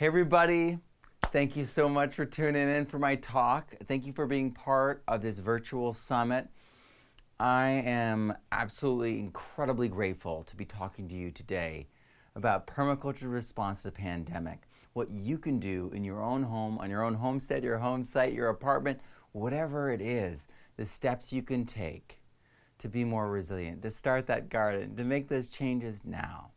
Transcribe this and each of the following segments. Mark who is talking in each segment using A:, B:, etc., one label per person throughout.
A: Hey, everybody. Thank you so much for tuning in for my talk. Thank you for being part of this virtual summit. I am absolutely incredibly grateful to be talking to you today about permaculture response to the pandemic. What you can do in your own home, on your own homestead, your home site, your apartment, whatever it is, the steps you can take to be more resilient, to start that garden, to make those changes now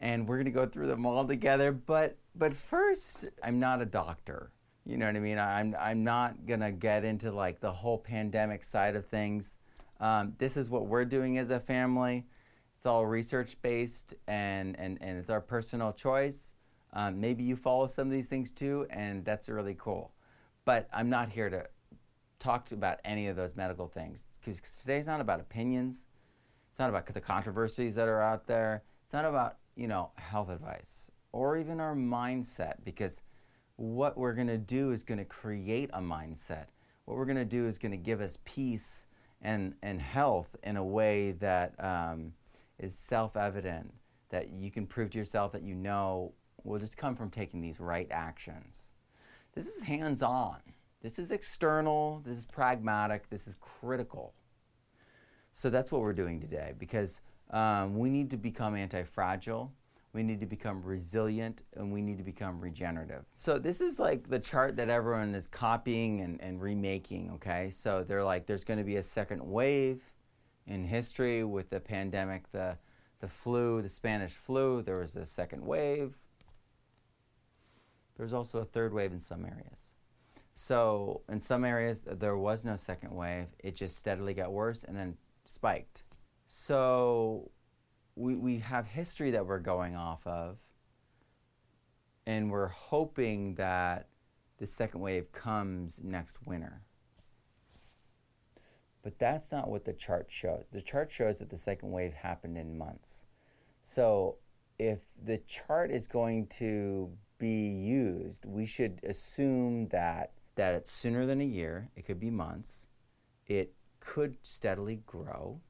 A: and we're going to go through them all together. But but first, I'm not a doctor. You know what I mean? I'm I'm not going to get into like the whole pandemic side of things. Um, this is what we're doing as a family. It's all research based and, and, and it's our personal choice. Um, maybe you follow some of these things too, and that's really cool. But I'm not here to talk about any of those medical things because today's not about opinions. It's not about the controversies that are out there. It's not about you know, health advice or even our mindset because what we're going to do is going to create a mindset. What we're going to do is going to give us peace and, and health in a way that um, is self evident, that you can prove to yourself that you know will just come from taking these right actions. This is hands on. This is external. This is pragmatic. This is critical. So that's what we're doing today because um, we need to become anti fragile. We need to become resilient and we need to become regenerative. So, this is like the chart that everyone is copying and, and remaking, okay? So, they're like, there's going to be a second wave in history with the pandemic, the, the flu, the Spanish flu. There was a second wave. There's also a third wave in some areas. So, in some areas, there was no second wave. It just steadily got worse and then spiked. So we, we have history that we're going off of, and we're hoping that the second wave comes next winter. But that's not what the chart shows. The chart shows that the second wave happened in months. So if the chart is going to be used, we should assume that that it's sooner than a year, it could be months. It could steadily grow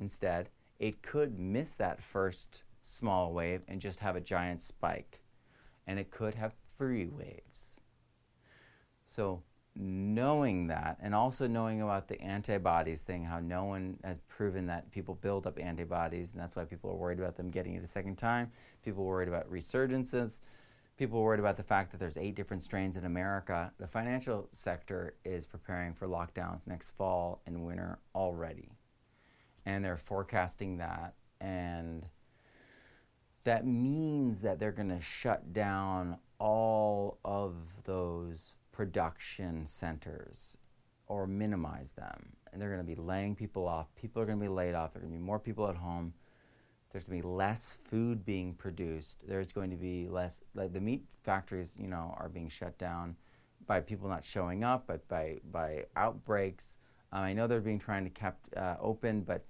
A: instead, it could miss that first small wave and just have a giant spike. And it could have three waves. So, knowing that, and also knowing about the antibodies thing, how no one has proven that people build up antibodies, and that's why people are worried about them getting it a second time. People worried about resurgences. People worried about the fact that there's eight different strains in America. The financial sector is preparing for lockdowns next fall and winter already and they're forecasting that and that means that they're going to shut down all of those production centers or minimize them. And they're going to be laying people off. People are going to be laid off. There are going to be more people at home. There's going to be less food being produced. There's going to be less like the meat factories you know are being shut down by people not showing up but by by outbreaks. Um, i know they're being trying to kept uh, open but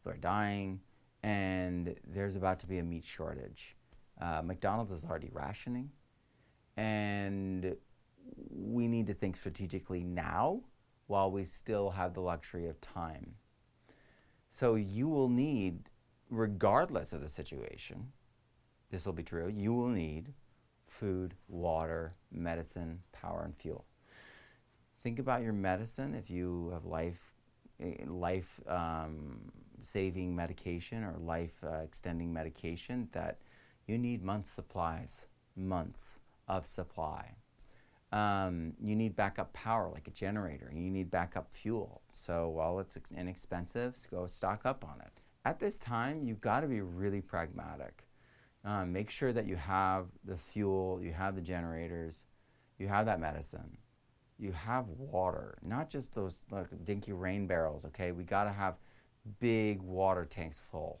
A: people are dying, and there's about to be a meat shortage. Uh, McDonald's is already rationing, and we need to think strategically now while we still have the luxury of time. So you will need, regardless of the situation, this will be true, you will need food, water, medicine, power, and fuel. Think about your medicine if you have life, eh, life um, saving medication or life uh, extending medication that you need months supplies, months of supply. Um, you need backup power like a generator. You need backup fuel. So while it's inexpensive, go stock up on it. At this time, you've got to be really pragmatic. Um, make sure that you have the fuel, you have the generators, you have that medicine, you have water, not just those like dinky rain barrels. Okay, we got to have big water tanks full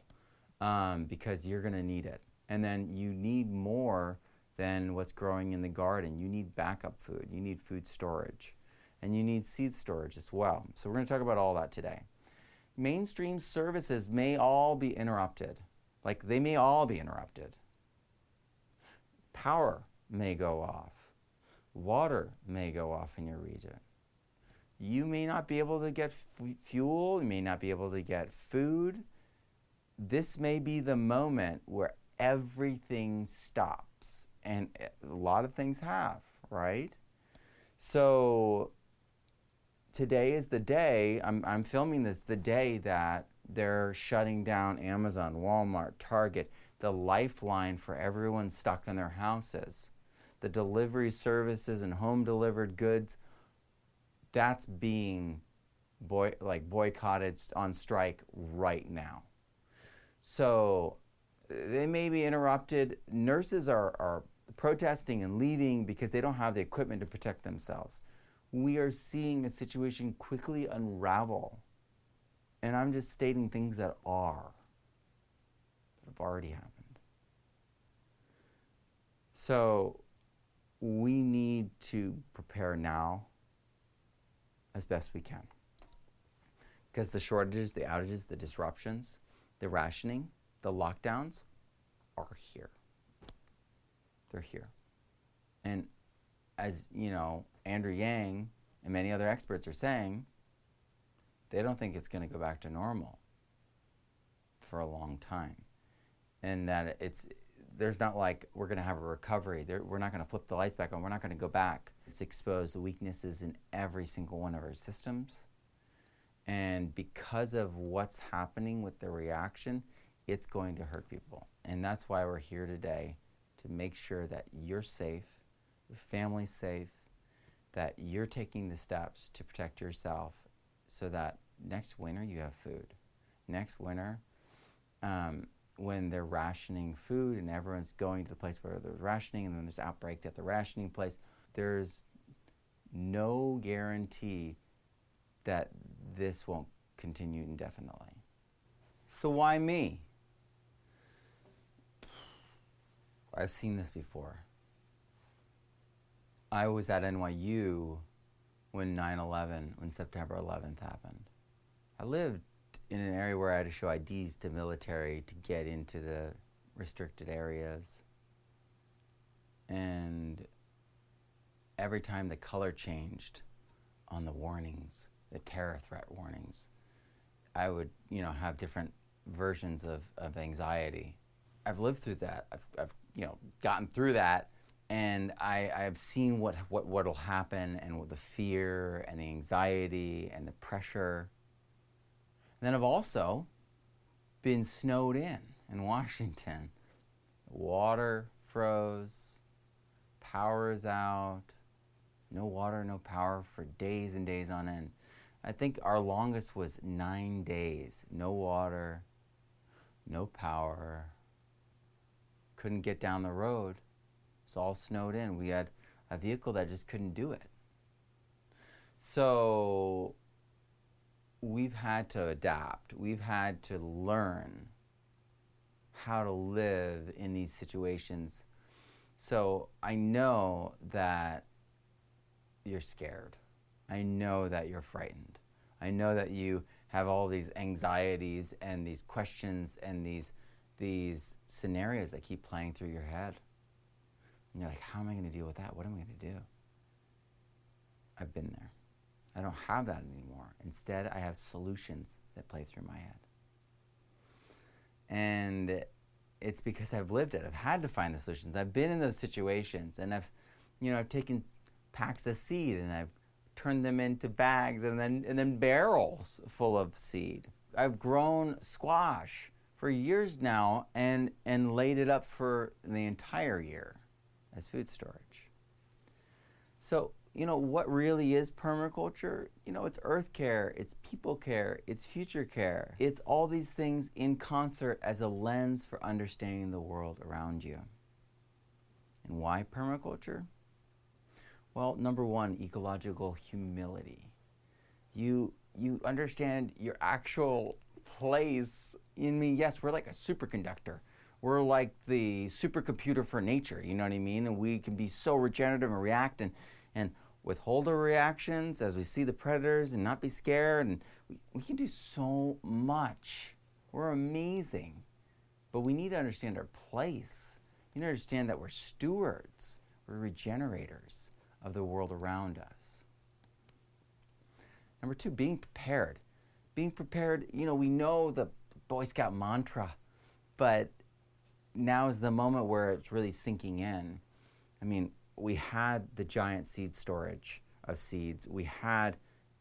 A: um, because you're going to need it. And then you need more than what's growing in the garden. You need backup food, you need food storage, and you need seed storage as well. So, we're going to talk about all that today. Mainstream services may all be interrupted, like they may all be interrupted. Power may go off, water may go off in your region you may not be able to get f- fuel, you may not be able to get food. This may be the moment where everything stops and eh, a lot of things have, right? So today is the day, I'm, I'm filming this the day that they're shutting down Amazon, Walmart, Target, the lifeline for everyone stuck in their houses. The delivery services and home delivered goods, that's being boy, like boycotted on strike right now. So uh, they may be interrupted. Nurses are, are protesting and leaving because they don't have the equipment to protect themselves. We are seeing a situation quickly unravel. And I'm just stating things that are, that have already happened. So we need to prepare now as best we can. Because the shortages, the outages, the disruptions, the rationing, the lockdowns are here. They're here. And as you know, Andrew Yang and many other experts are saying, they don't think it's going to go back to normal for a long time. And that it's there's not like we're going to have a recovery. We're not going to flip the lights back on. We're not going to go back. It's exposed the weaknesses in every single one of our systems. And because of what's happening with the reaction, it's going to hurt people. And that's why we're here today to make sure that you're safe, your family's safe, that you're taking the steps to protect yourself so that next winter you have food. Next winter, um, when they're rationing food and everyone's going to the place where there's rationing and then there's outbreaks at the rationing place, there's no guarantee that this won't continue indefinitely. So why me? I've seen this before. I was at NYU when 9 11, when September 11th happened. I lived in an area where I had to show IDs to military to get into the restricted areas. And every time the color changed on the warnings, the terror threat warnings, I would, you know, have different versions of, of anxiety. I've lived through that. I've, I've you know, gotten through that and I, I've seen what, what what'll happen and the fear and the anxiety and the pressure. And then I've also been snowed in in Washington. Water froze, power is out, no water, no power for days and days on end. I think our longest was nine days, no water, no power, couldn't get down the road it's all snowed in. We had a vehicle that just couldn't do it. So we've had to adapt. We've had to learn how to live in these situations. So I know that you're scared. I know that you're frightened. I know that you have all these anxieties and these questions and these these scenarios that keep playing through your head. And you're like, how am I going to deal with that? What am I going to do? I've been there. I don't have that anymore. Instead, I have solutions that play through my head. And it's because I've lived it. I've had to find the solutions. I've been in those situations and I've, you know, I've taken packs of seed and I've turned them into bags and then and then barrels full of seed. I've grown squash for years now and and laid it up for the entire year as food storage. So, you know, what really is permaculture? You know, it's earth care, it's people care, it's future care. It's all these things in concert as a lens for understanding the world around you. And why permaculture? Well, number one, ecological humility. You you understand your actual place in me. Yes, we're like a superconductor we're like the supercomputer for nature, you know what I mean? And we can be so regenerative and react and, and withhold our reactions as we see the predators and not be scared. And we, we can do so much. We're amazing. But we need to understand our place. You need to understand that we're stewards, we're regenerators of the world around us. Number two, being prepared. Being prepared, you know, we know the Boy Scout mantra, but now is the moment where it's really sinking in. I mean, we had the giant seed storage of seeds, we had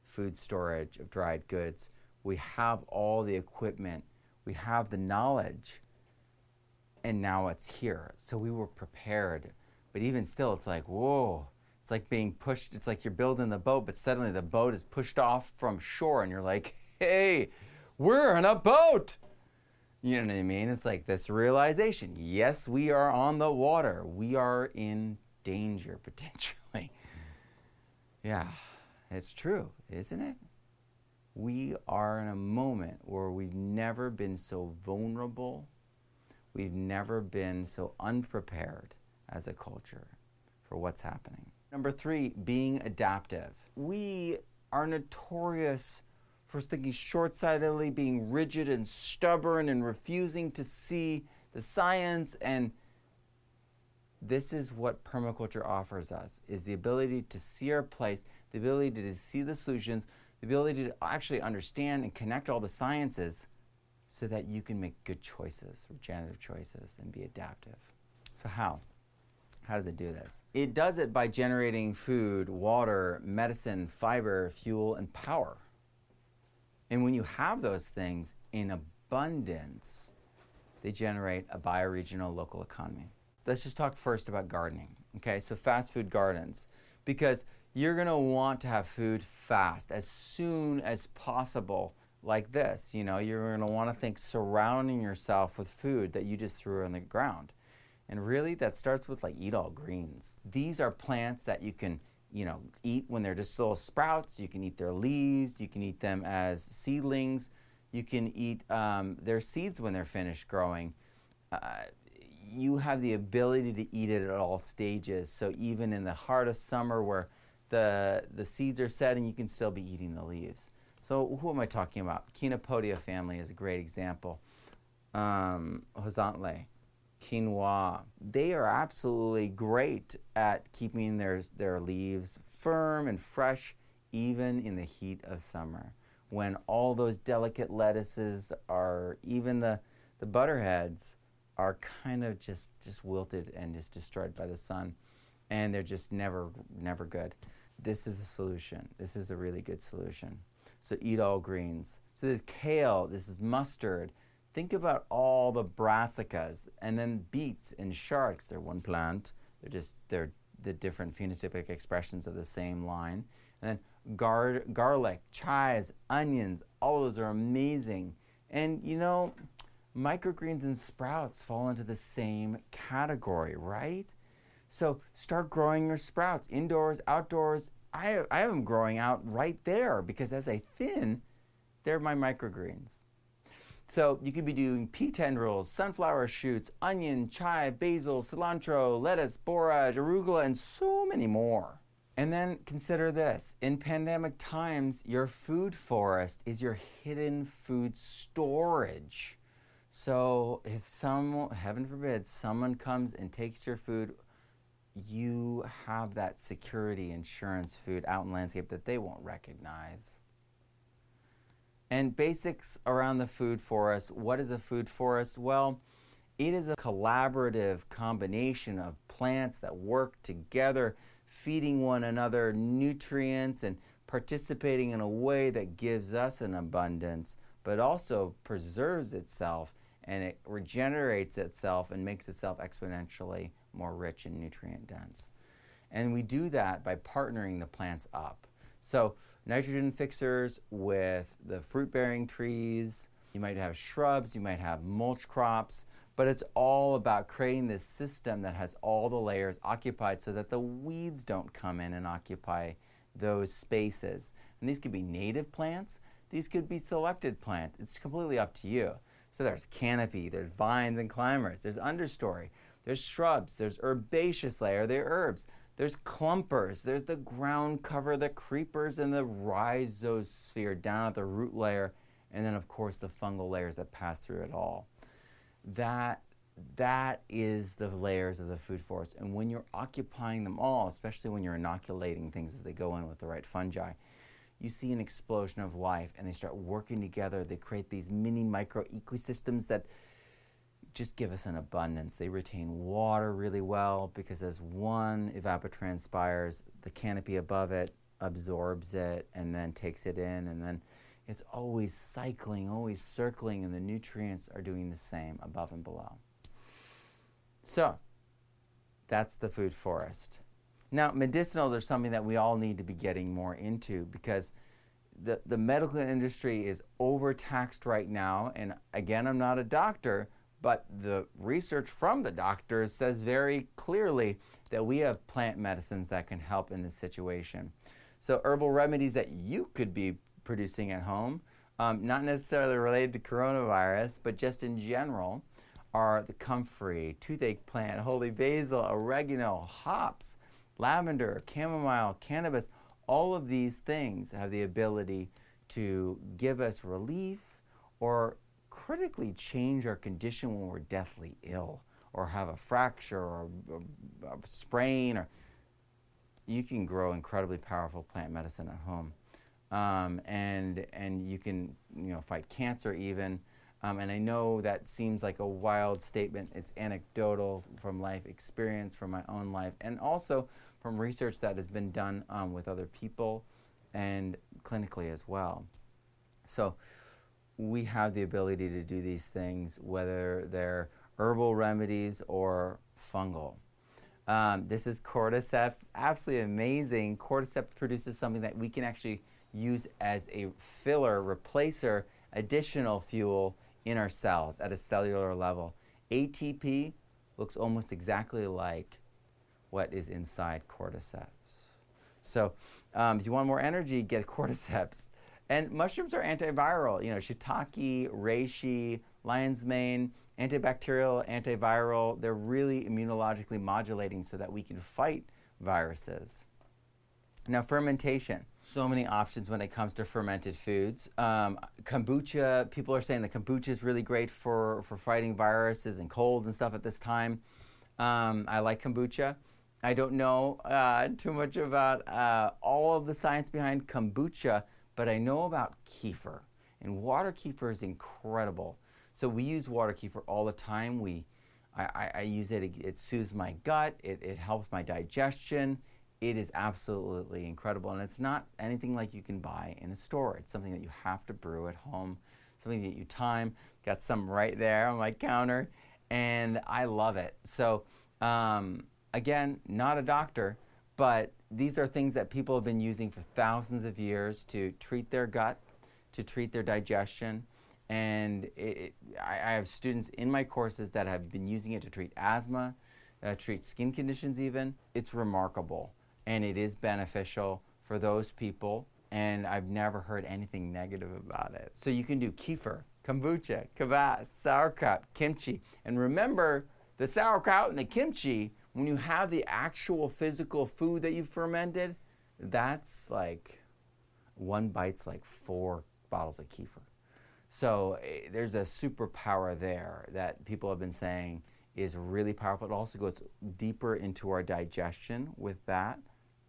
A: food storage of dried goods, we have all the equipment, we have the knowledge, and now it's here. So we were prepared. But even still, it's like, whoa. It's like being pushed. It's like you're building the boat, but suddenly the boat is pushed off from shore, and you're like, hey, we're in a boat. You know what I mean? It's like this realization yes, we are on the water, we are in danger potentially. Yeah, it's true, isn't it? We are in a moment where we've never been so vulnerable, we've never been so unprepared as a culture for what's happening. Number three, being adaptive. We are notorious for thinking short sightedly, being rigid and stubborn, and refusing to see the science. And this is what permaculture offers us is the ability to see our place, the ability to see the solutions, the ability to actually understand and connect all the sciences so that you can make good choices, regenerative choices, and be adaptive. So, how? How does it do this? It does it by generating food, water, medicine, fiber, fuel, and power. And when you have those things in abundance, they generate a bioregional local economy. Let's just talk first about gardening. Okay, so fast food gardens. Because you're gonna want to have food fast as soon as possible, like this. You know, you're gonna wanna think surrounding yourself with food that you just threw on the ground. And really, that starts with like eat all greens. These are plants that you can you know, eat when they're just little sprouts. You can eat their leaves. You can eat them as seedlings. You can eat um, their seeds when they're finished growing. Uh, you have the ability to eat it at all stages. So even in the heart of summer, where the the seeds are setting, you can still be eating the leaves. So who am I talking about? Chenopodium family is a great example. Um, huauzontle quinoa. They are absolutely great at keeping their, their leaves firm and fresh, even in the heat of summer. When all those delicate lettuces are, even the, the butterheads, are kind of just, just wilted and just destroyed by the sun. And they're just never, never good. This is a solution. This is a really good solution. So eat all greens. So there's kale, this is mustard, think about all the brassicas and then beets and chards. They're one plant. They're just they're the different phenotypic expressions of the same line. And then gar- garlic, chives, onions, all those are amazing. And you know, microgreens and sprouts fall into the same category, right? So start growing your sprouts indoors, outdoors. I, I have them growing out right there because as I thin, they're my microgreens. So you could be doing pea tendrils, sunflower shoots, onion, chive, basil, cilantro, lettuce, borage, arugula, and so many more. And then consider this in pandemic times, your food forest is your hidden food storage. So if some, heaven forbid, someone comes and takes your food, you have that security insurance food out in landscape that they won't recognize. And basics around the food forest. What is a food forest? Well, it is a collaborative combination of plants that work together, feeding one another nutrients and participating in a way that gives us an abundance, but also preserves itself and it regenerates itself and makes itself exponentially more rich and nutrient dense. And we do that by partnering the plants up. So, nitrogen fixers with the fruit bearing trees. You might have shrubs, you might have mulch crops, but it's all about creating this system that has all the layers occupied so that the weeds don't come in and occupy those spaces. And these could be native plants, these could be selected plants. It's completely up to you. So there's canopy, there's vines and climbers, there's understory, there's shrubs, there's herbaceous layer, there are herbs. There's clumpers, there's the ground cover, the creepers, and the rhizosphere down at the root layer, and then, of course, the fungal layers that pass through it all. That, that is the layers of the food forest. And when you're occupying them all, especially when you're inoculating things as they go in with the right fungi, you see an explosion of life and they start working together. They create these mini micro ecosystems that just give us an abundance. They retain water really well because as one evapotranspires, the canopy above it absorbs it and then takes it in, and then it's always cycling, always circling, and the nutrients are doing the same above and below. So, that's the food forest. Now, medicinals are something that we all need to be getting more into because the, the medical industry is overtaxed right now. And again, I'm not a doctor, but the research from the doctors says very clearly that we have plant medicines that can help in this situation. So, herbal remedies that you could be producing at home, um, not necessarily related to coronavirus, but just in general, are the comfrey, toothache plant, holy basil, oregano, hops, lavender, chamomile, cannabis. All of these things have the ability to give us relief or critically change our condition when we're deathly ill or have a fracture or a, a sprain or you can grow incredibly powerful plant medicine at home um, and and you can you know fight cancer even um, and I know that seems like a wild statement. It's anecdotal from life experience, from my own life, and also from research that has been done um, with other people and clinically as well. So we have the ability to do these things, whether they're herbal remedies or fungal. Um, this is cordyceps, absolutely amazing. Cordyceps produces something that we can actually use as a filler, replacer, additional fuel in our cells at a cellular level. ATP looks almost exactly like what is inside cordyceps. So, um, if you want more energy, get cordyceps. And mushrooms are antiviral. You know, shiitake, reishi, lion's mane, antibacterial, antiviral. They're really immunologically modulating so that we can fight viruses. Now, fermentation. So many options when it comes to fermented foods. Um, kombucha, people are saying that kombucha is really great for, for fighting viruses and colds and stuff at this time. Um, I like kombucha. I don't know uh, too much about uh, all of the science behind kombucha, but I know about kefir. And water kefir is incredible. So we use water kefir all the time. We, I, I, I use it, it, it soothes my gut, it, it helps my digestion it is absolutely incredible. And it's not anything like you can buy in a store. It's something that you have to brew at home, something that you time. Got some right there on my counter, and I love it. So, um, again, not a doctor, but these are things that people have been using for thousands of years to treat their gut, to treat their digestion. And it, I have students in my courses that have been using it to treat asthma, uh, treat skin conditions, even. It's remarkable and it is beneficial for those people and I've never heard anything negative about it. So you can do kefir, kombucha, kvass, sauerkraut, kimchi. And remember, the sauerkraut and the kimchi, when you have the actual physical food that you fermented, that's like one bite's like four bottles of kefir. So uh, there's a superpower there that people have been saying is really powerful. It also goes deeper into our digestion with that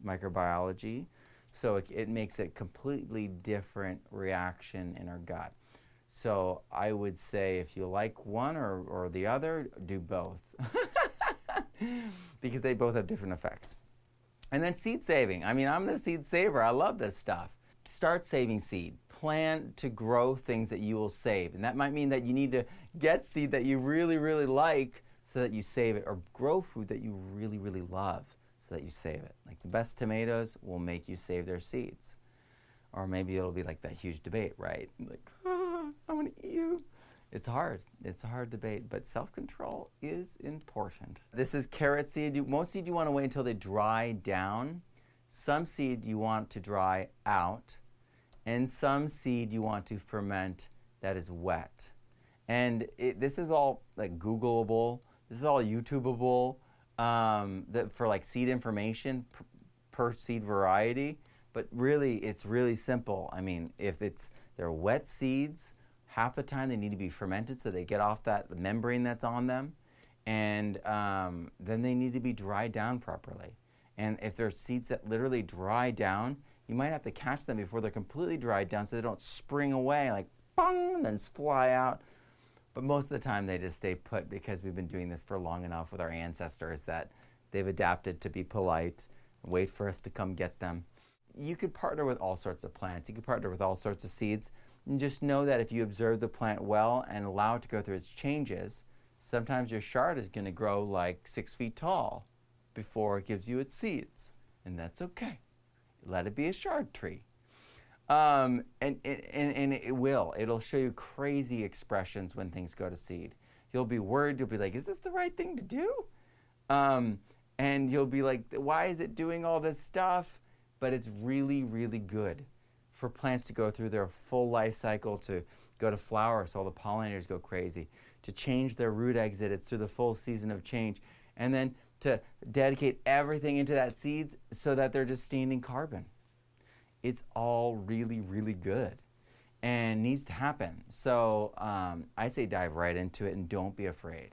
A: microbiology. So it, it makes a completely different reaction in our gut. So I would say if you like one or, or the other, do both. because they both have different effects. And then seed saving. I mean, I'm the seed saver. I love this stuff. Start saving seed. Plan to grow things that you will save. And that might mean that you need to get seed that you really, really like so that you save it, or grow food that you really, really love so that you save it. Like the best tomatoes will make you save their seeds. Or maybe it'll be like that huge debate, right? Like, ah, I want to eat you. It's hard. It's a hard debate, but self control is important. This is carrot seed. Most seed you want to wait until they dry down. Some seed you want to dry out. And some seed you want to ferment that is wet. And it, this is all like Googleable. This is all YouTubeable um, that for like seed information per, per seed variety. But really, it's really simple. I mean, if it's they're wet seeds, half the time they need to be fermented so they get off that membrane that's on them, and um, then they need to be dried down properly. And if they're seeds that literally dry down, you might have to catch them before they're completely dried down so they don't spring away like bong and then fly out. But most of the time they just stay put because we've been doing this for long enough with our ancestors that they've adapted to be polite, wait for us to come get them. You could partner with all sorts of plants. You could partner with all sorts of seeds. And just know that if you observe the plant well and allow it to go through its changes, sometimes your chard is going to grow like six feet tall before it gives you its seeds. And that's okay. Let it be a chard tree. Um, and, and, and it will. It'll show you crazy expressions when things go to seed. You'll be worried. You'll be like, is this the right thing to do? Um, and you'll be like, why is it doing all this stuff? But it's really, really good for plants to go through their full life cycle, to go to flower so all the pollinators go crazy, to change their root exit. It's through the full season of change. And then to dedicate everything into that seeds so that they're just standing carbon it's all really, really good and needs to happen. So um, I say dive right into it and don't be afraid.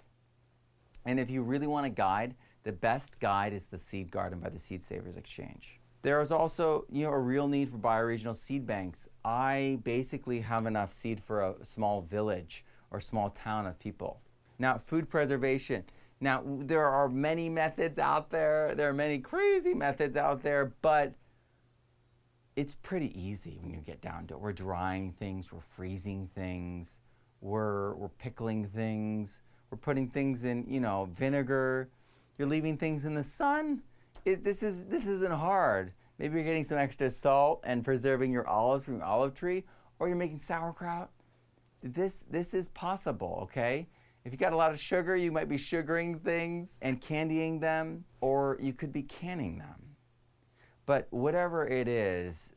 A: And if you really want a guide, the best guide is the Seed Garden by the Seed Savers Exchange. There is also, you know, a real need for bioregional seed banks. I basically have enough seed for a small village or small town of people. Now, food preservation. Now, there are many methods out there. There are many crazy methods out there, but it's pretty easy when you get down to it. We're drying things, we're freezing things, we're, we're pickling things, we're putting things in, you know, vinegar, you're leaving things in the sun. It, this, is, this isn't hard. Maybe you're getting some extra salt and preserving your olive from your olive tree, or you're making sauerkraut. This, this is possible, okay? If you got a lot of sugar, you might be sugaring things and candying them, or you could be canning them. But whatever it is,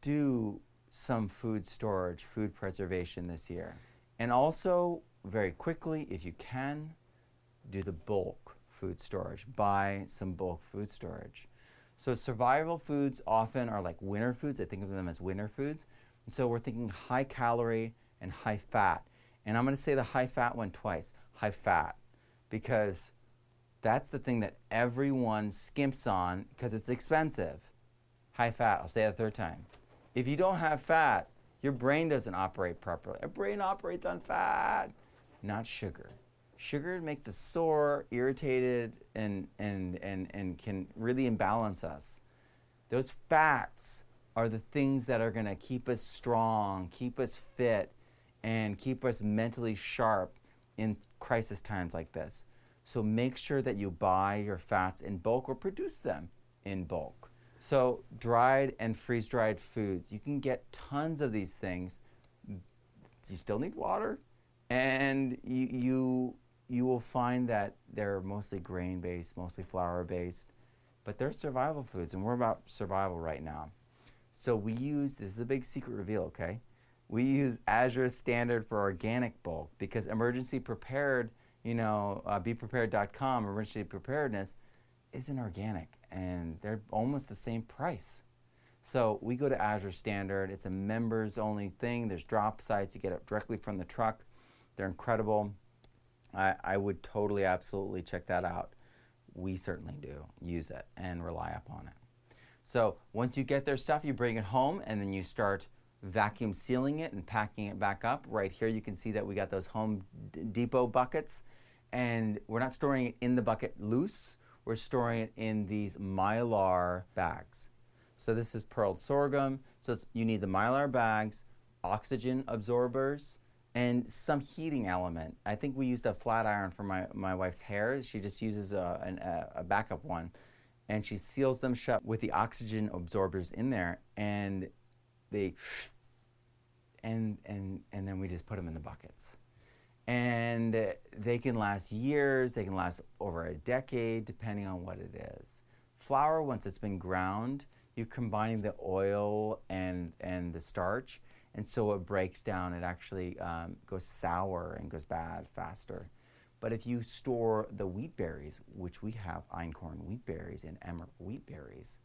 A: do some food storage, food preservation this year. And also, very quickly, if you can, do the bulk food storage. Buy some bulk food storage. So, survival foods often are like winter foods. I think of them as winter foods. And so, we're thinking high calorie and high fat. And I'm going to say the high fat one twice high fat, because that's the thing that everyone skimps on because it's expensive. High fat, I'll say it a third time. If you don't have fat, your brain doesn't operate properly. A brain operates on fat, not sugar. Sugar makes us sore, irritated, and, and, and, and can really imbalance us. Those fats are the things that are going to keep us strong, keep us fit, and keep us mentally sharp in crisis times like this. So make sure that you buy your fats in bulk or produce them in bulk. So, dried and freeze dried foods, you can get tons of these things. You still need water, and you, you, you will find that they're mostly grain based, mostly flour based, but they're survival foods, and we're about survival right now. So, we use this is a big secret reveal, okay? We use Azure Standard for organic bulk because emergency prepared you know, uh, beprepared.com, emergency preparedness, isn't organic and they're almost the same price. So we go to Azure Standard. It's a members only thing. There's drop sites. You get it directly from the truck. They're incredible. I, I would totally, absolutely check that out. We certainly do use it and rely upon it. So once you get their stuff, you bring it home and then you start vacuum sealing it and packing it back up. Right here, you can see that we got those Home Depot buckets and we're not storing it in the bucket loose, we're storing it in these mylar bags. So this is pearled sorghum. So you need the mylar bags, oxygen absorbers, and some heating element. I think we used a flat iron for my, my wife's hair. She just uses a, an, a backup one. And she seals them shut with the oxygen absorbers in there. And they, and, and, and then we just put them in the buckets and they can last years, they can last over a decade, depending on what it is. Flour, once it's been ground, you're combining the oil and, and the starch, and so it breaks down. It actually um, goes sour and goes bad faster. But if you store the wheat berries, which we have einkorn wheat berries and emmer wheat berries,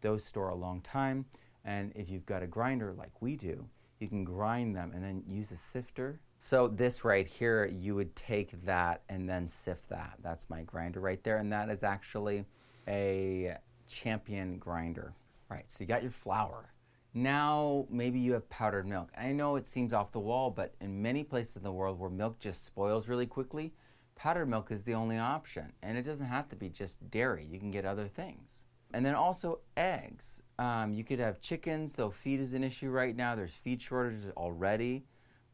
A: those store a long time. And if you've got a grinder like we do, you can grind them and then use a sifter so this right here, you would take that and then sift that. That's my grinder right there, and that is actually a champion grinder. Right, so you got your flour. Now, maybe you have powdered milk. I know it seems off the wall, but in many places in the world where milk just spoils really quickly, powdered milk is the only option. And it doesn't have to be just dairy, you can get other things. And then also eggs. Um, you could have chickens, though feed is an issue right now. There's feed shortages already.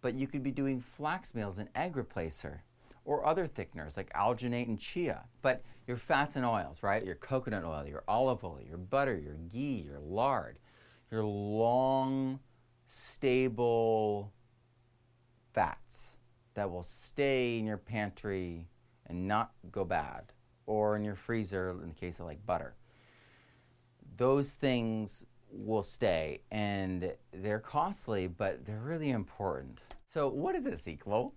A: But you could be doing flax meals and egg replacer or other thickeners like alginate and chia. But your fats and oils, right? Your coconut oil, your olive oil, your butter, your ghee, your lard, your long, stable fats that will stay in your pantry and not go bad, or in your freezer in the case of like butter. Those things will stay and they're costly, but they're really important. So, what is a equal?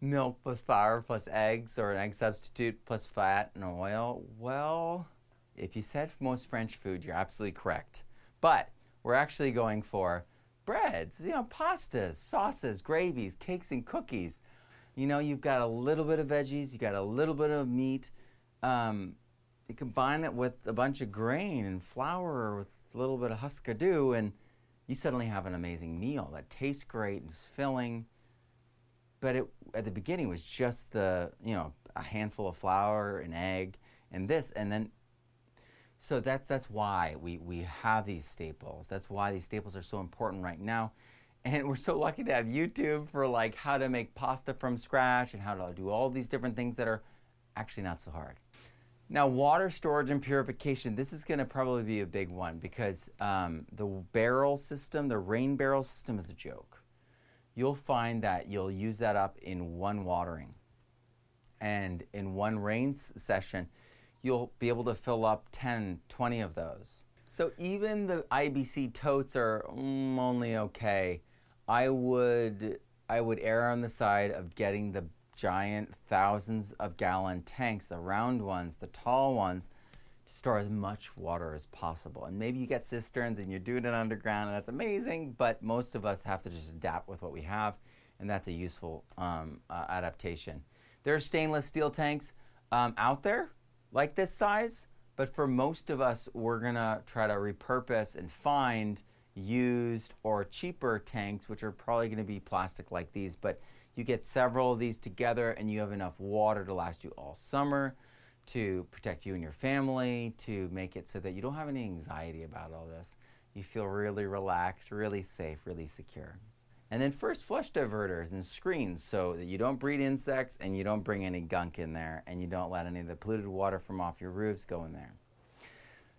A: milk plus flour plus eggs or an egg substitute plus fat and oil? Well, if you said most French food, you're absolutely correct. But we're actually going for breads, you know, pastas, sauces, gravies, cakes, and cookies. You know, you've got a little bit of veggies, you got a little bit of meat. Um, you combine it with a bunch of grain and flour with a little bit of huskadoo, and you suddenly have an amazing meal that tastes great and is filling but it at the beginning was just the you know a handful of flour, an egg, and this, and then. So that's that's why we we have these staples. That's why these staples are so important right now, and we're so lucky to have YouTube for like how to make pasta from scratch and how to do all these different things that are actually not so hard. Now, water storage and purification, this is going to probably be a big one because um, the barrel system, the rain barrel system, is a joke you'll find that you'll use that up in one watering. And in one rain session, you'll be able to fill up 10, 20 of those. So even the IBC totes are mm, only okay. I would I would err on the side of getting the giant thousands of gallon tanks, the round ones, the tall ones, to store as much water as possible. And maybe you get cisterns and you're doing it underground, and that's amazing, but most of us have to just adapt with what we have, and that's a useful um, uh, adaptation. There are stainless steel tanks um, out there like this size, but for most of us, we're gonna try to repurpose and find used or cheaper tanks, which are probably gonna be plastic like these, but you get several of these together and you have enough water to last you all summer to protect you and your family, to make it so that you don't have any anxiety about all this. You feel really relaxed, really safe, really secure. And then first flush diverters and screens so that you don't breed insects and you don't bring any gunk in there and you don't let any of the polluted water from off your roofs go in there.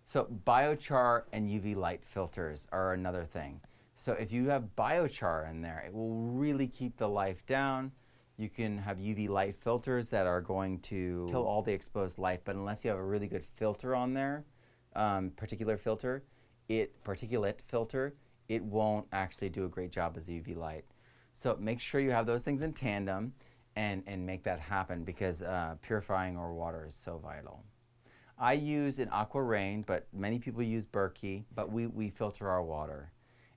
A: So biochar and UV light filters are another thing. So if you have biochar in there, it will really keep the life down you can have UV light filters that are going to kill all the exposed life, but unless you have a really good filter on there, um, particular filter, it particulate filter, it won't actually do a great job as UV light. So make sure you have those things in tandem and, and make that happen because uh, purifying our water is so vital. I use an Aqua Rain, but many people use Berkey, but we, we filter our water.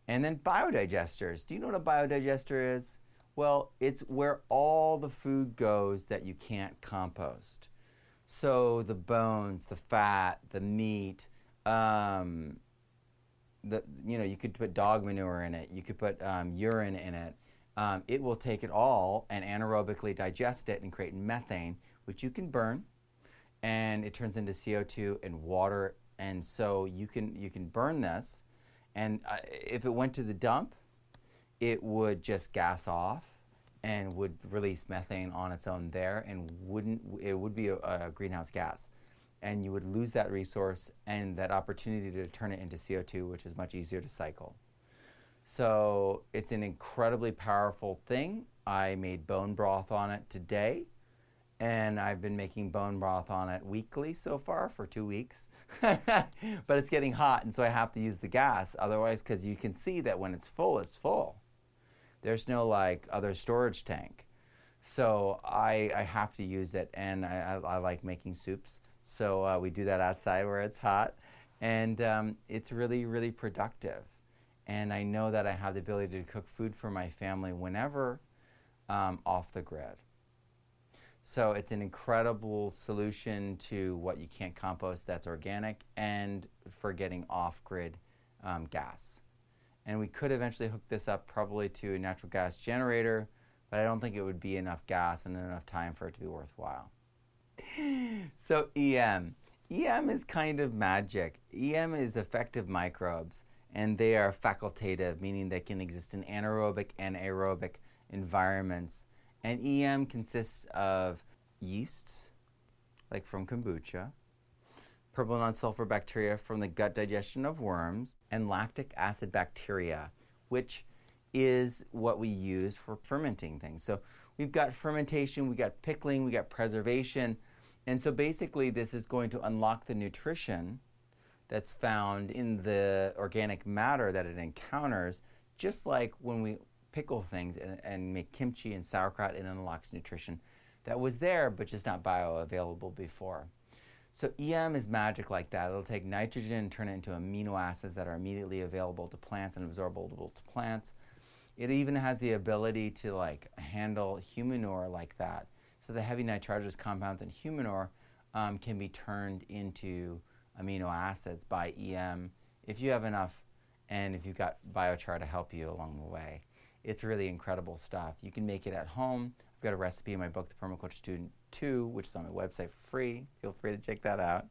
A: And then biodigesters. Do you know what a biodigester is? Well, it's where all the food goes that you can't compost. So the bones, the fat, the meat, um, the you know you could put dog manure in it. You could put um, urine in it. Um, it will take it all and anaerobically digest it and create methane, which you can burn, and it turns into CO2 and water. And so you can you can burn this, and uh, if it went to the dump, it would just gas off and would release methane on its own there and wouldn't it would be a, a, greenhouse gas and you would lose that resource and that opportunity to turn it into CO2 which is much easier to cycle so it's an incredibly powerful thing I made bone broth on it today and I've been making bone broth on it weekly so far for two weeks. but it's getting hot, and so I have to use the gas. Otherwise, because you can see that when it's full, it's full. There's no like other storage tank. So I, I have to use it, and I, I, I like making soups. So uh, we do that outside where it's hot, and um, it's really, really productive. And I know that I have the ability to cook food for my family whenever um, off the grid. So it's an incredible solution to what you can't compost that's organic and for getting off grid um, gas And we could eventually hook this up probably to a natural gas generator, but I don't think it would be enough gas and enough time for it to be worthwhile. so, EM. EM is kind of magic. EM is effective microbes, and they are facultative, meaning they can exist in anaerobic and aerobic environments. And EM consists of yeasts, like from kombucha, purple non-sulfur bacteria from the gut digestion of worms, and lactic acid bacteria, which is what we use for fermenting things. So we've got fermentation, we got pickling, we got preservation. And so basically this is going to unlock the nutrition that's found in the organic matter that it encounters, just like when we pickle things and, and make kimchi and sauerkraut, it unlocks nutrition that was there but just not bioavailable before. So EM is magic like that. It'll take nitrogen and turn it into amino acids that are immediately available to plants and absorbable to plants. It even has the ability to like handle humanure like that. So the heavy nitrogenous compounds in humanure um, can be turned into amino acids by EM if you have enough and if you've got biochar to help you along the way. It's really incredible stuff. You can make it at home. I've got a recipe in my book, The Permaculture Student 2, which is on my website for free. Feel free to check that out.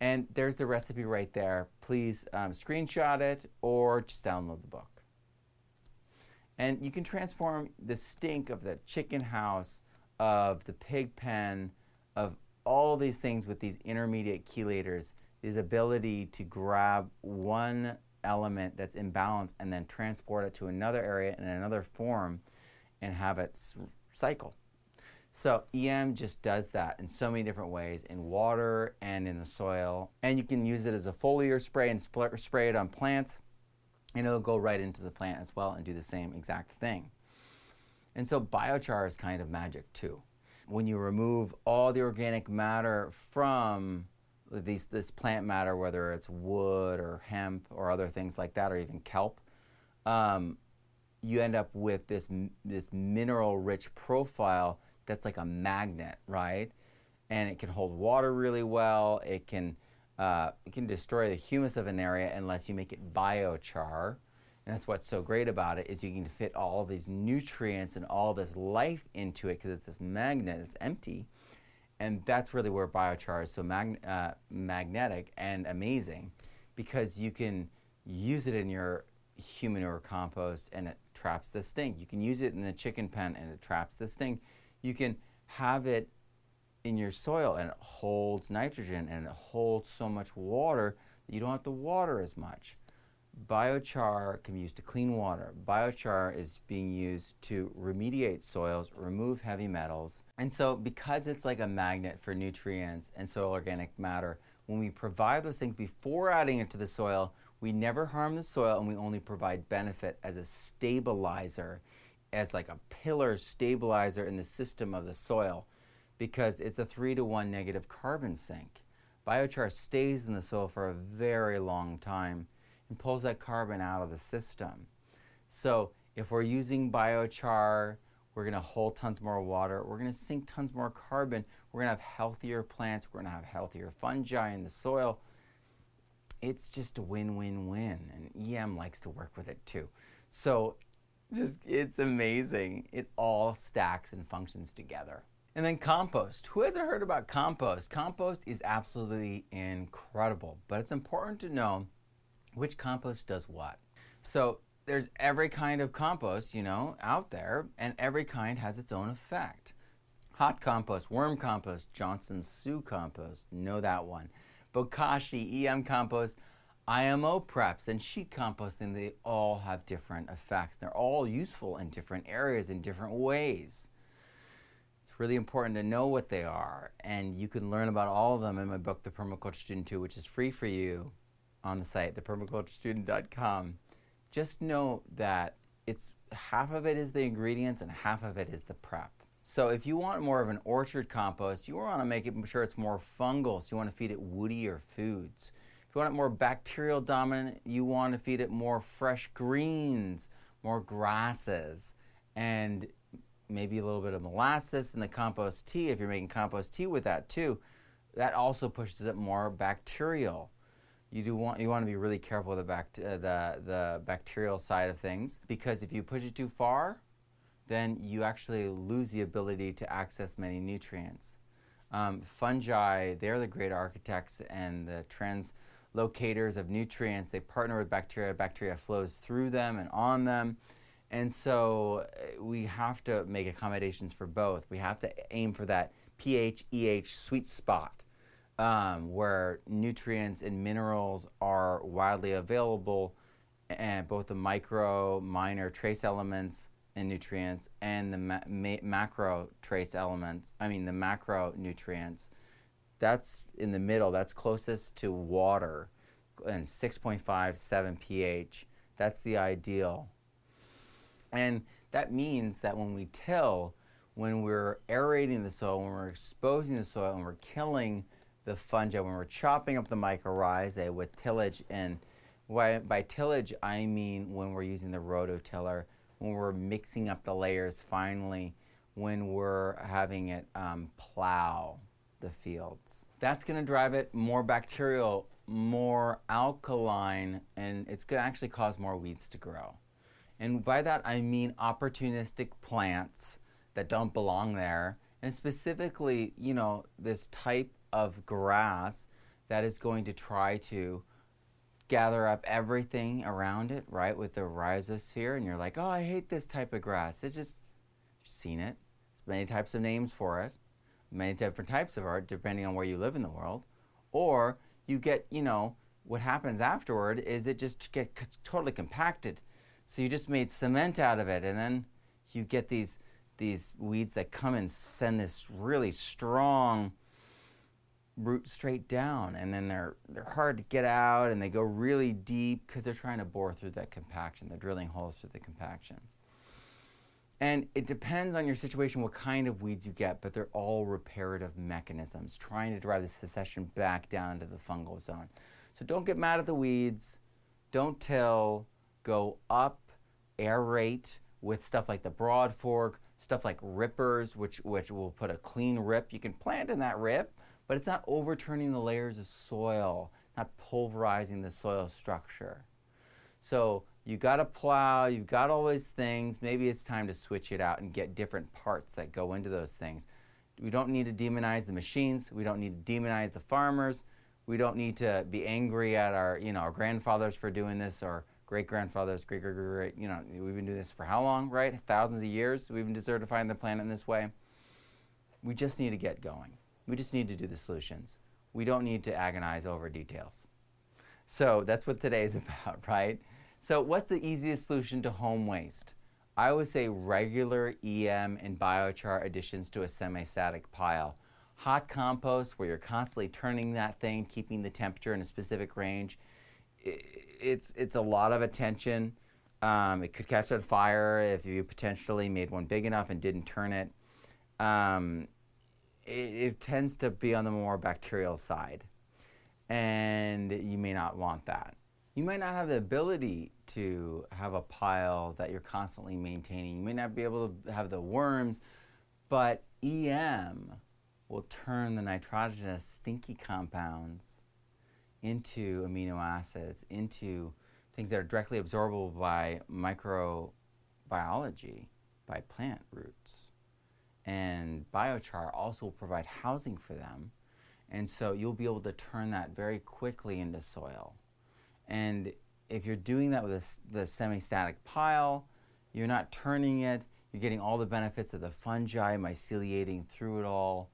A: And there's the recipe right there. Please um, screenshot it or just download the book. And you can transform the stink of the chicken house, of the pig pen, of all these things with these intermediate chelators, this ability to grab one element that's imbalanced and then transport it to another area in another form and have it cycle. So EM just does that in so many different ways in water and in the soil. And you can use it as a foliar spray and spray it on plants and it'll go right into the plant as well and do the same exact thing. And so biochar is kind of magic too. When you remove all the organic matter from these, this plant matter, whether it's wood or hemp or other things like that, or even kelp, um, you end up with this this mineral rich profile that's like a magnet, right? And it can hold water really well. It can uh, it can destroy the humus of an area unless you make it biochar. And that's what's so great about it is you can fit all these nutrients and all this life into it because it's this magnet. It's empty, and that's really where biochar is so mag- uh, magnetic and amazing because you can use it in your humanure compost and it traps the stink. You can use it in the chicken pen and it traps the stink. You can have it in your soil and it holds nitrogen and it holds so much water that you don't have to water as much. Biochar can be used to clean water. Biochar is being used to remediate soils, remove heavy metals. And so, because it's like a magnet for nutrients and soil organic matter, when we provide those things before adding it to the soil, we never harm the soil and we only provide benefit as a stabilizer, as like a pillar stabilizer in the system of the soil because it's a three to one negative carbon sink. Biochar stays in the soil for a very long time and pulls that carbon out of the system. So if we're using biochar, we're going to hold tons more water. We're going to sink tons more carbon. We're going to have healthier plants. We're going to have healthier fungi in the soil it's just a win-win-win and em likes to work with it too so just it's amazing it all stacks and functions together and then compost who hasn't heard about compost compost is absolutely incredible but it's important to know which compost does what so there's every kind of compost you know out there and every kind has its own effect hot compost worm compost Johnson-Su compost know that one bokashi, EM compost, IMO preps, and sheet composting, they all have different effects. They're all useful in different areas in different ways. It's really important to know what they are, and you can learn about all of them in my book, The Permaculture Student 2, which is free for you on the site, thepermaculturestudent.com. Just know that it's half of it is the ingredients and half of it is the prep. So if you want more of an orchard compost, you want to make it sure it's more fungal, so you want to feed it woodier foods. If you want it more bacterial dominant, you want to feed it more fresh greens, more grasses, and maybe a little bit of molasses in the compost tea if you're making compost tea with that too. That also pushes it more bacterial. You do want you want to be really careful with the, bact- uh, the the bacterial side of things because if you push it too far, then you actually lose the ability to access many nutrients. Um, fungi, they're the great architects and the translocators of nutrients. They partner with bacteria. Bacteria flows through them and on them. And so uh, we have to make accommodations for both. We have to aim for that pH, EH sweet spot um, where nutrients and minerals are widely available, and both the micro, minor trace elements and nutrients, and the ma- ma- macro trace elements. I mean, the macro nutrients. That's in the middle. That's closest to water, and 6.5, 7 pH. That's the ideal. And that means that when we till, when we're aerating the soil, when we're exposing the soil, and we're killing the fungi when we're chopping up the mycorrhizae with tillage. And by tillage, I mean when we're using the rototiller, when we're mixing up the layers finally, when we're having it um, plow the fields. That's going to drive it more bacterial, more alkaline, and it's going to actually cause more weeds to grow. And by that, I mean opportunistic plants that don't belong there, and specifically, you know, this type of grass that is going to try to gather up everything around it, right, with the rhizosphere, and you're like, oh, I hate this type of grass. It's just, seen it. There's many types of names for it, many different types of art, depending on where you live in the world. Or you get, you know, what happens afterward is it just gets totally compacted. So you just made cement out of it, and then you get these these weeds that come and send this really strong root straight down and then they're they're hard to get out and they go really deep because they're trying to bore through that compaction they're drilling holes through the compaction. And it depends on your situation what kind of weeds you get but they're all reparative mechanisms trying to drive the succession back down into the fungal zone. So don't get mad at the weeds. Don't till. Go up aerate with stuff like the broad fork stuff like rippers which which will put a clean rip. You can plant in that rip but it's not overturning the layers of soil, not pulverizing the soil structure. So you got to plow, you've got all these things. Maybe it's time to switch it out and get different parts that go into those things. We don't need to demonize the machines. We don't need to demonize the farmers. We don't need to be angry at our, you know, our grandfathers for doing this or great grandfathers, great, great, great. You know, we've been doing this for how long, right? Thousands of years. We've been desertifying the planet in this way. We just need to get going. We just need to do the solutions. We don't need to agonize over details. So that's what today is about, right? So, what's the easiest solution to home waste? I would say regular EM and biochar additions to a semi static pile. Hot compost, where you're constantly turning that thing, keeping the temperature in a specific range, it's, it's a lot of attention. Um, it could catch on fire if you potentially made one big enough and didn't turn it. Um, it, it tends to be on the more bacterial side. And you may not want that. You might not have the ability to have a pile that you're constantly maintaining. You may not be able to have the worms, but EM will turn the nitrogenous stinky compounds into amino acids, into things that are directly absorbable by microbiology, by plant roots and biochar also will provide housing for them. And so you'll be able to turn that very quickly into soil. And if you're doing that with a, the semi static pile, you're not turning it, you're getting all the benefits of the fungi myceliating through it all,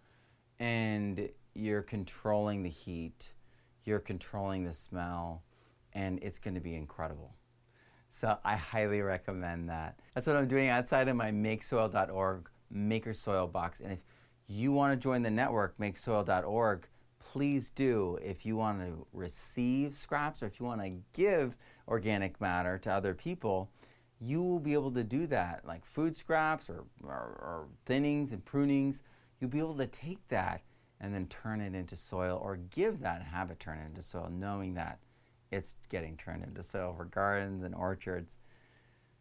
A: and you're controlling the heat, you're controlling the smell, and it's going to be incredible. So I highly recommend that. That's what I'm doing outside of my makesoil.org Maker Soil box. And if you want to join the network, makesoil.org, please do. If you want to receive scraps or if you want to give organic matter to other people, you will be able to do that, like food scraps or, or, or thinnings and prunings. You'll be able to take that and then turn it into soil or give that and have it turn into soil, knowing that it's getting turned into soil for gardens and orchards.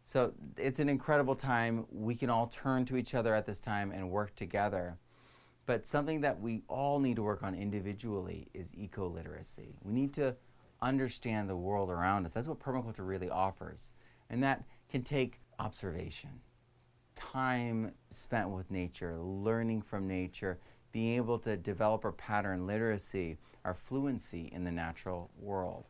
A: So it's an incredible time. We can all turn to each other at this time and work together. But something that we all need to work on individually is eco literacy. We need to understand the world around us. That's what permaculture really offers. And that can take observation, time spent with nature, learning from nature, being able to develop our pattern literacy, our fluency in the natural world.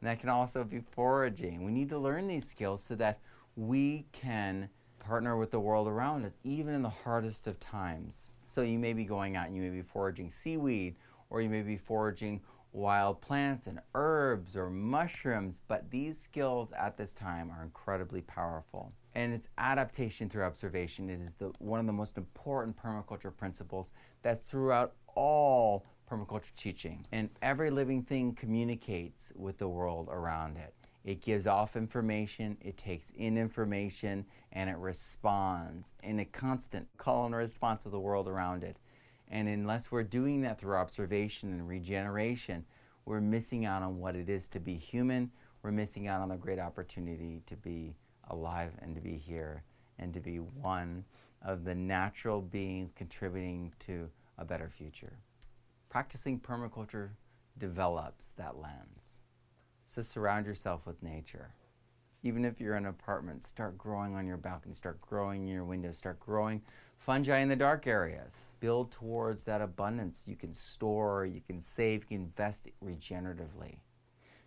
A: And that can also be foraging. We need to learn these skills so that we can partner with the world around us, even in the hardest of times. So you may be going out and you may be foraging seaweed, or you may be foraging wild plants and herbs or mushrooms, but these skills at this time are incredibly powerful. And it's adaptation through observation. It is the, one of the most important permaculture principles that's throughout all permaculture teaching. And every living thing communicates with the world around it. It gives off information, it takes in information, and it responds in a constant call and response with the world around it. And unless we're doing that through observation and regeneration, we're missing out on what it is to be human. We're missing out on the great opportunity to be alive and to be here and to be one of the natural beings contributing to a better future. Practicing permaculture develops that lens. So surround yourself with nature. Even if you're in an apartment, start growing on your balcony, start growing in your windows, start growing fungi in the dark areas. Build towards that abundance. You can store, you can save, you can invest regeneratively.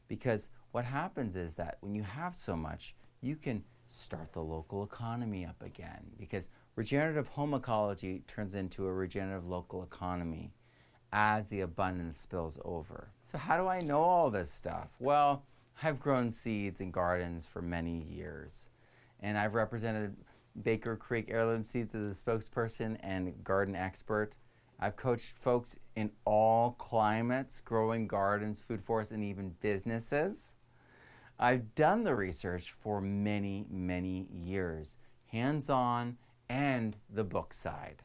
A: Because what happens is that when you have so much, you can start the local economy up again. Because regenerative home ecology turns into a regenerative local economy as the abundance spills over. So, how do I know all this stuff? Well, I've grown seeds in gardens for many years, and I've represented Baker Creek Heirloom Seeds as a spokesperson and garden expert. I've coached folks in all climates, growing gardens, food forests, and even businesses. I've done the research for many, many years, hands on and the book side.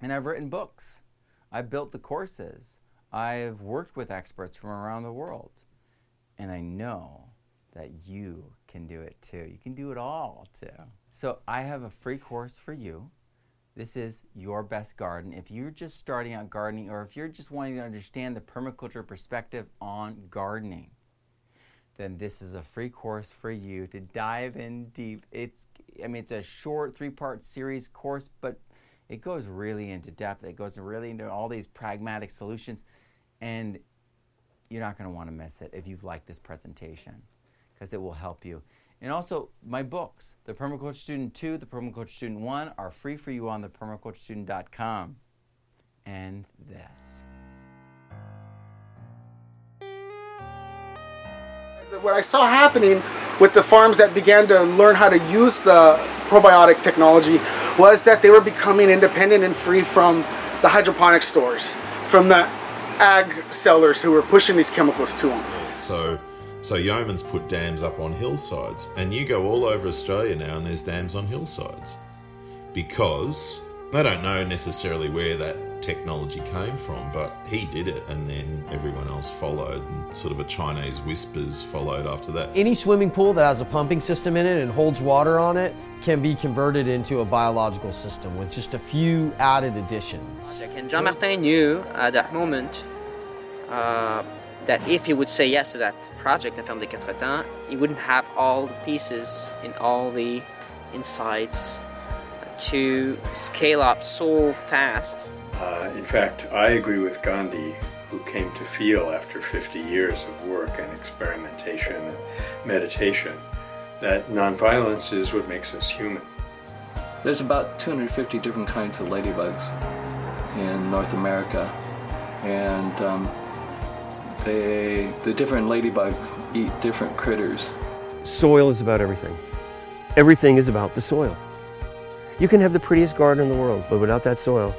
A: And I've written books. I've built the courses. I've worked with experts from around the world. And I know that you can do it too. You can do it all too. So I have a free course for you. This is Your Best Garden. If you're just starting out gardening or if you're just wanting to understand the permaculture perspective on gardening, then this is a free course for you to dive in deep. It's I mean it's a short three-part series course, but it goes really into depth. It goes really into all these pragmatic solutions and you're not going to want to miss it if you've liked this presentation because it will help you. And also, my books, The Permaculture Student 2, The Permaculture Student 1, are free for you on the permaculturestudent.com. And this.
B: What I saw happening with the farms that began to learn how to use the probiotic technology was that they were becoming independent and free from the hydroponic stores, from the ag sellers who were pushing these chemicals to them.
C: So so Yeomans put dams up on hillsides, and you go all over Australia now, and there's dams on hillsides because they don't know necessarily where that technology came from, but he did it, and then everyone else followed, and sort of a Chinese whispers followed after that.
D: Any swimming pool that has a pumping system in it and holds water on it can be converted into a biological system with just a few added additions.
E: Jean Martin knew at that moment. Uh, that if he would say yes to that project, La Ferme des Quatre Temps, he wouldn't have all the pieces and all the insights to scale up so fast.
F: Uh, in fact, I agree with Gandhi, who came to feel after 50 years of work and experimentation and meditation that nonviolence is what makes us human.
G: There's about 250 different kinds of ladybugs in North America, and um, they, the different ladybugs eat different critters.
H: Soil is about everything. Everything is about the soil. You can have the prettiest garden in the world, but without that soil,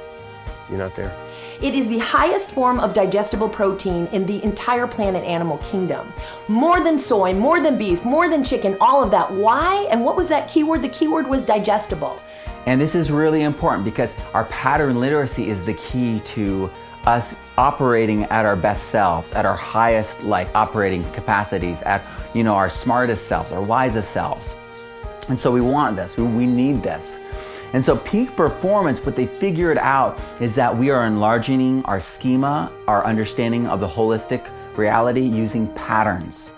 H: you're not there.
I: It is the highest form of digestible protein in the entire planet animal kingdom. More than soy, more than beef, more than chicken, all of that. Why? And what was that keyword? The keyword was digestible.
A: And this is really important because our pattern literacy is the key to us operating at our best selves, at our highest like operating capacities, at you know our smartest selves, our wisest selves. And so we want this. We, we need this. And so peak performance, what they figured out is that we are enlarging our schema, our understanding of the holistic reality using patterns.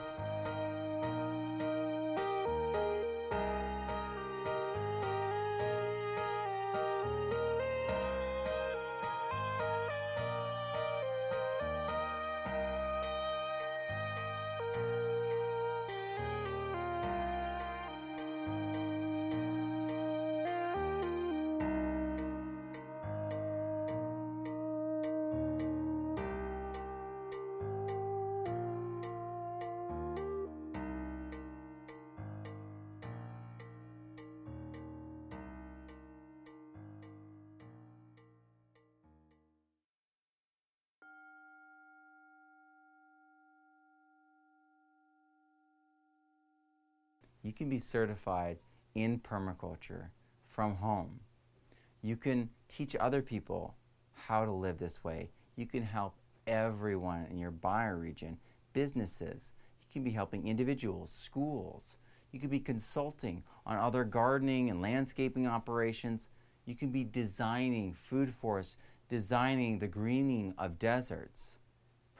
A: Can be certified in permaculture from home. You can teach other people how to live this way. You can help everyone in your bioregion, businesses. You can be helping individuals, schools. You can be consulting on other gardening and landscaping operations. You can be designing food forests, designing the greening of deserts.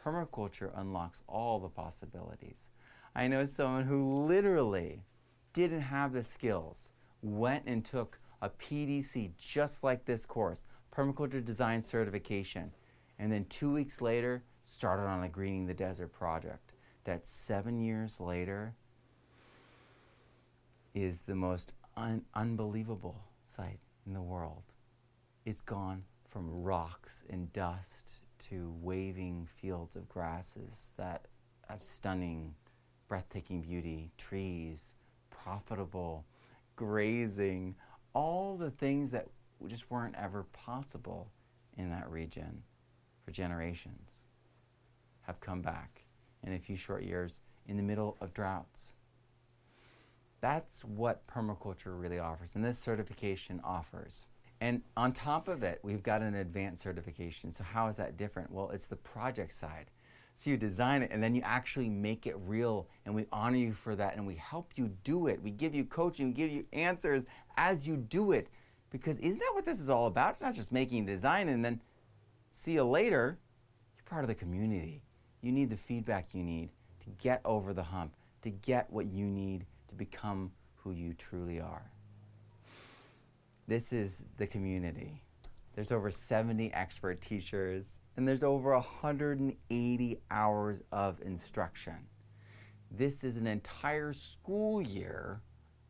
A: Permaculture unlocks all the possibilities. I know someone who literally didn't have the skills, went and took a PDC just like this course, Permaculture Design Certification, and then two weeks later started on a Greening the Desert project that seven years later is the most un- unbelievable site in the world. It's gone from rocks and dust to waving fields of grasses that have stunning, breathtaking beauty, trees, profitable, grazing, all the things that just weren't ever possible in that region for generations have come back in a few short years in the middle of droughts. That's what permaculture really offers, and this certification offers. And on top of it, we've got an advanced certification. So, how is that different? Well, it's the project side. So you design it and then you actually make it real and we honor you for that and we help you do it. We give you coaching, we give you answers as you do it. Because isn't that what this is all about? It's not just making a design and then see you later. You're part of the community. You need the feedback you need to get over the hump, to get what you need to become who you truly are. This is the community. There's over 70 expert teachers and there's over 180 hours of instruction. This is an entire school year,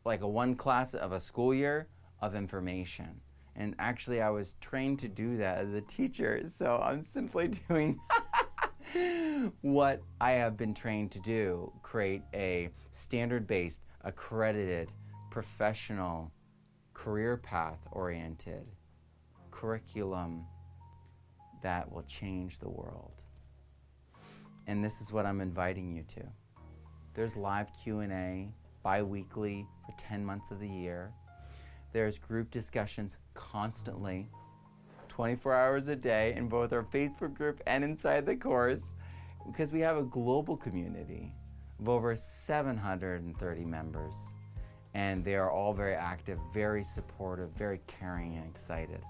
A: like a one class of a school year of information. And actually, I was trained to do that as a teacher, so I'm simply doing what I have been trained to do create a standard based, accredited, professional, career path oriented curriculum that will change the world. And this is what I'm inviting you to. There's live Q&A bi-weekly for 10 months of the year. There's group discussions constantly 24 hours a day in both our Facebook group and inside the course because we have a global community of over 730 members and they are all very active, very supportive, very caring and excited.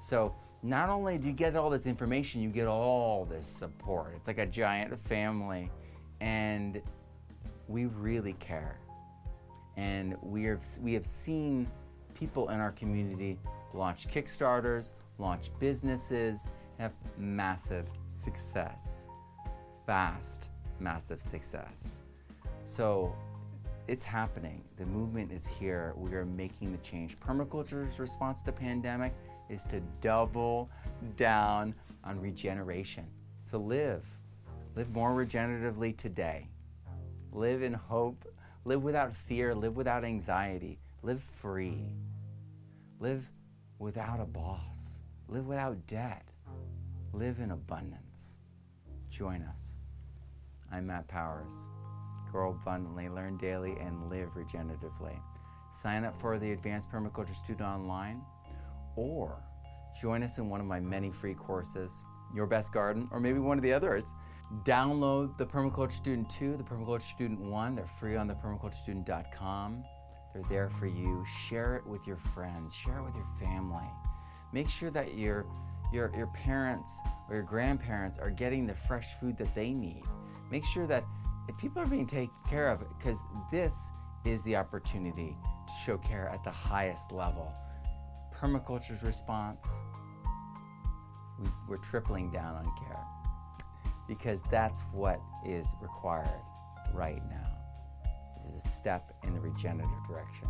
A: So not only do you get all this information, you get all this support. It's like a giant family, and we really care. And we have, we have seen people in our community launch Kickstarters, launch businesses, have massive success. Fast, massive success. So it's happening. The movement is here. We are making the change. Permaculture's response to pandemic is to double down on regeneration. So live. Live more regeneratively today. Live in hope. Live without fear. Live without anxiety. Live free. Live without a boss. Live without debt. Live in abundance. Join us. I'm Matt Powers. Grow abundantly, learn daily, and live regeneratively. Sign up for the Advanced Permaculture Student Online or join us in one of my many free courses, Your Best Garden, or maybe one of the others. Download the Permaculture Student 2, the Permaculture Student 1. They're free on the permaculturestudent.com. They're there for you. Share it with your friends, share it with your family. Make sure that you're your, your parents or your grandparents are getting the fresh food that they need. Make sure that people are being taken care of, because this is the opportunity to show care at the highest level. Permaculture's response, we, we're tripling down on care because that's what is required right now. This is a step in the regenerative direction.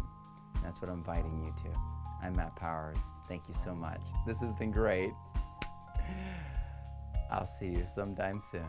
A: That's what I'm inviting you to. I'm Matt Powers. Thank you so much. This has been great. I'll see you sometime soon.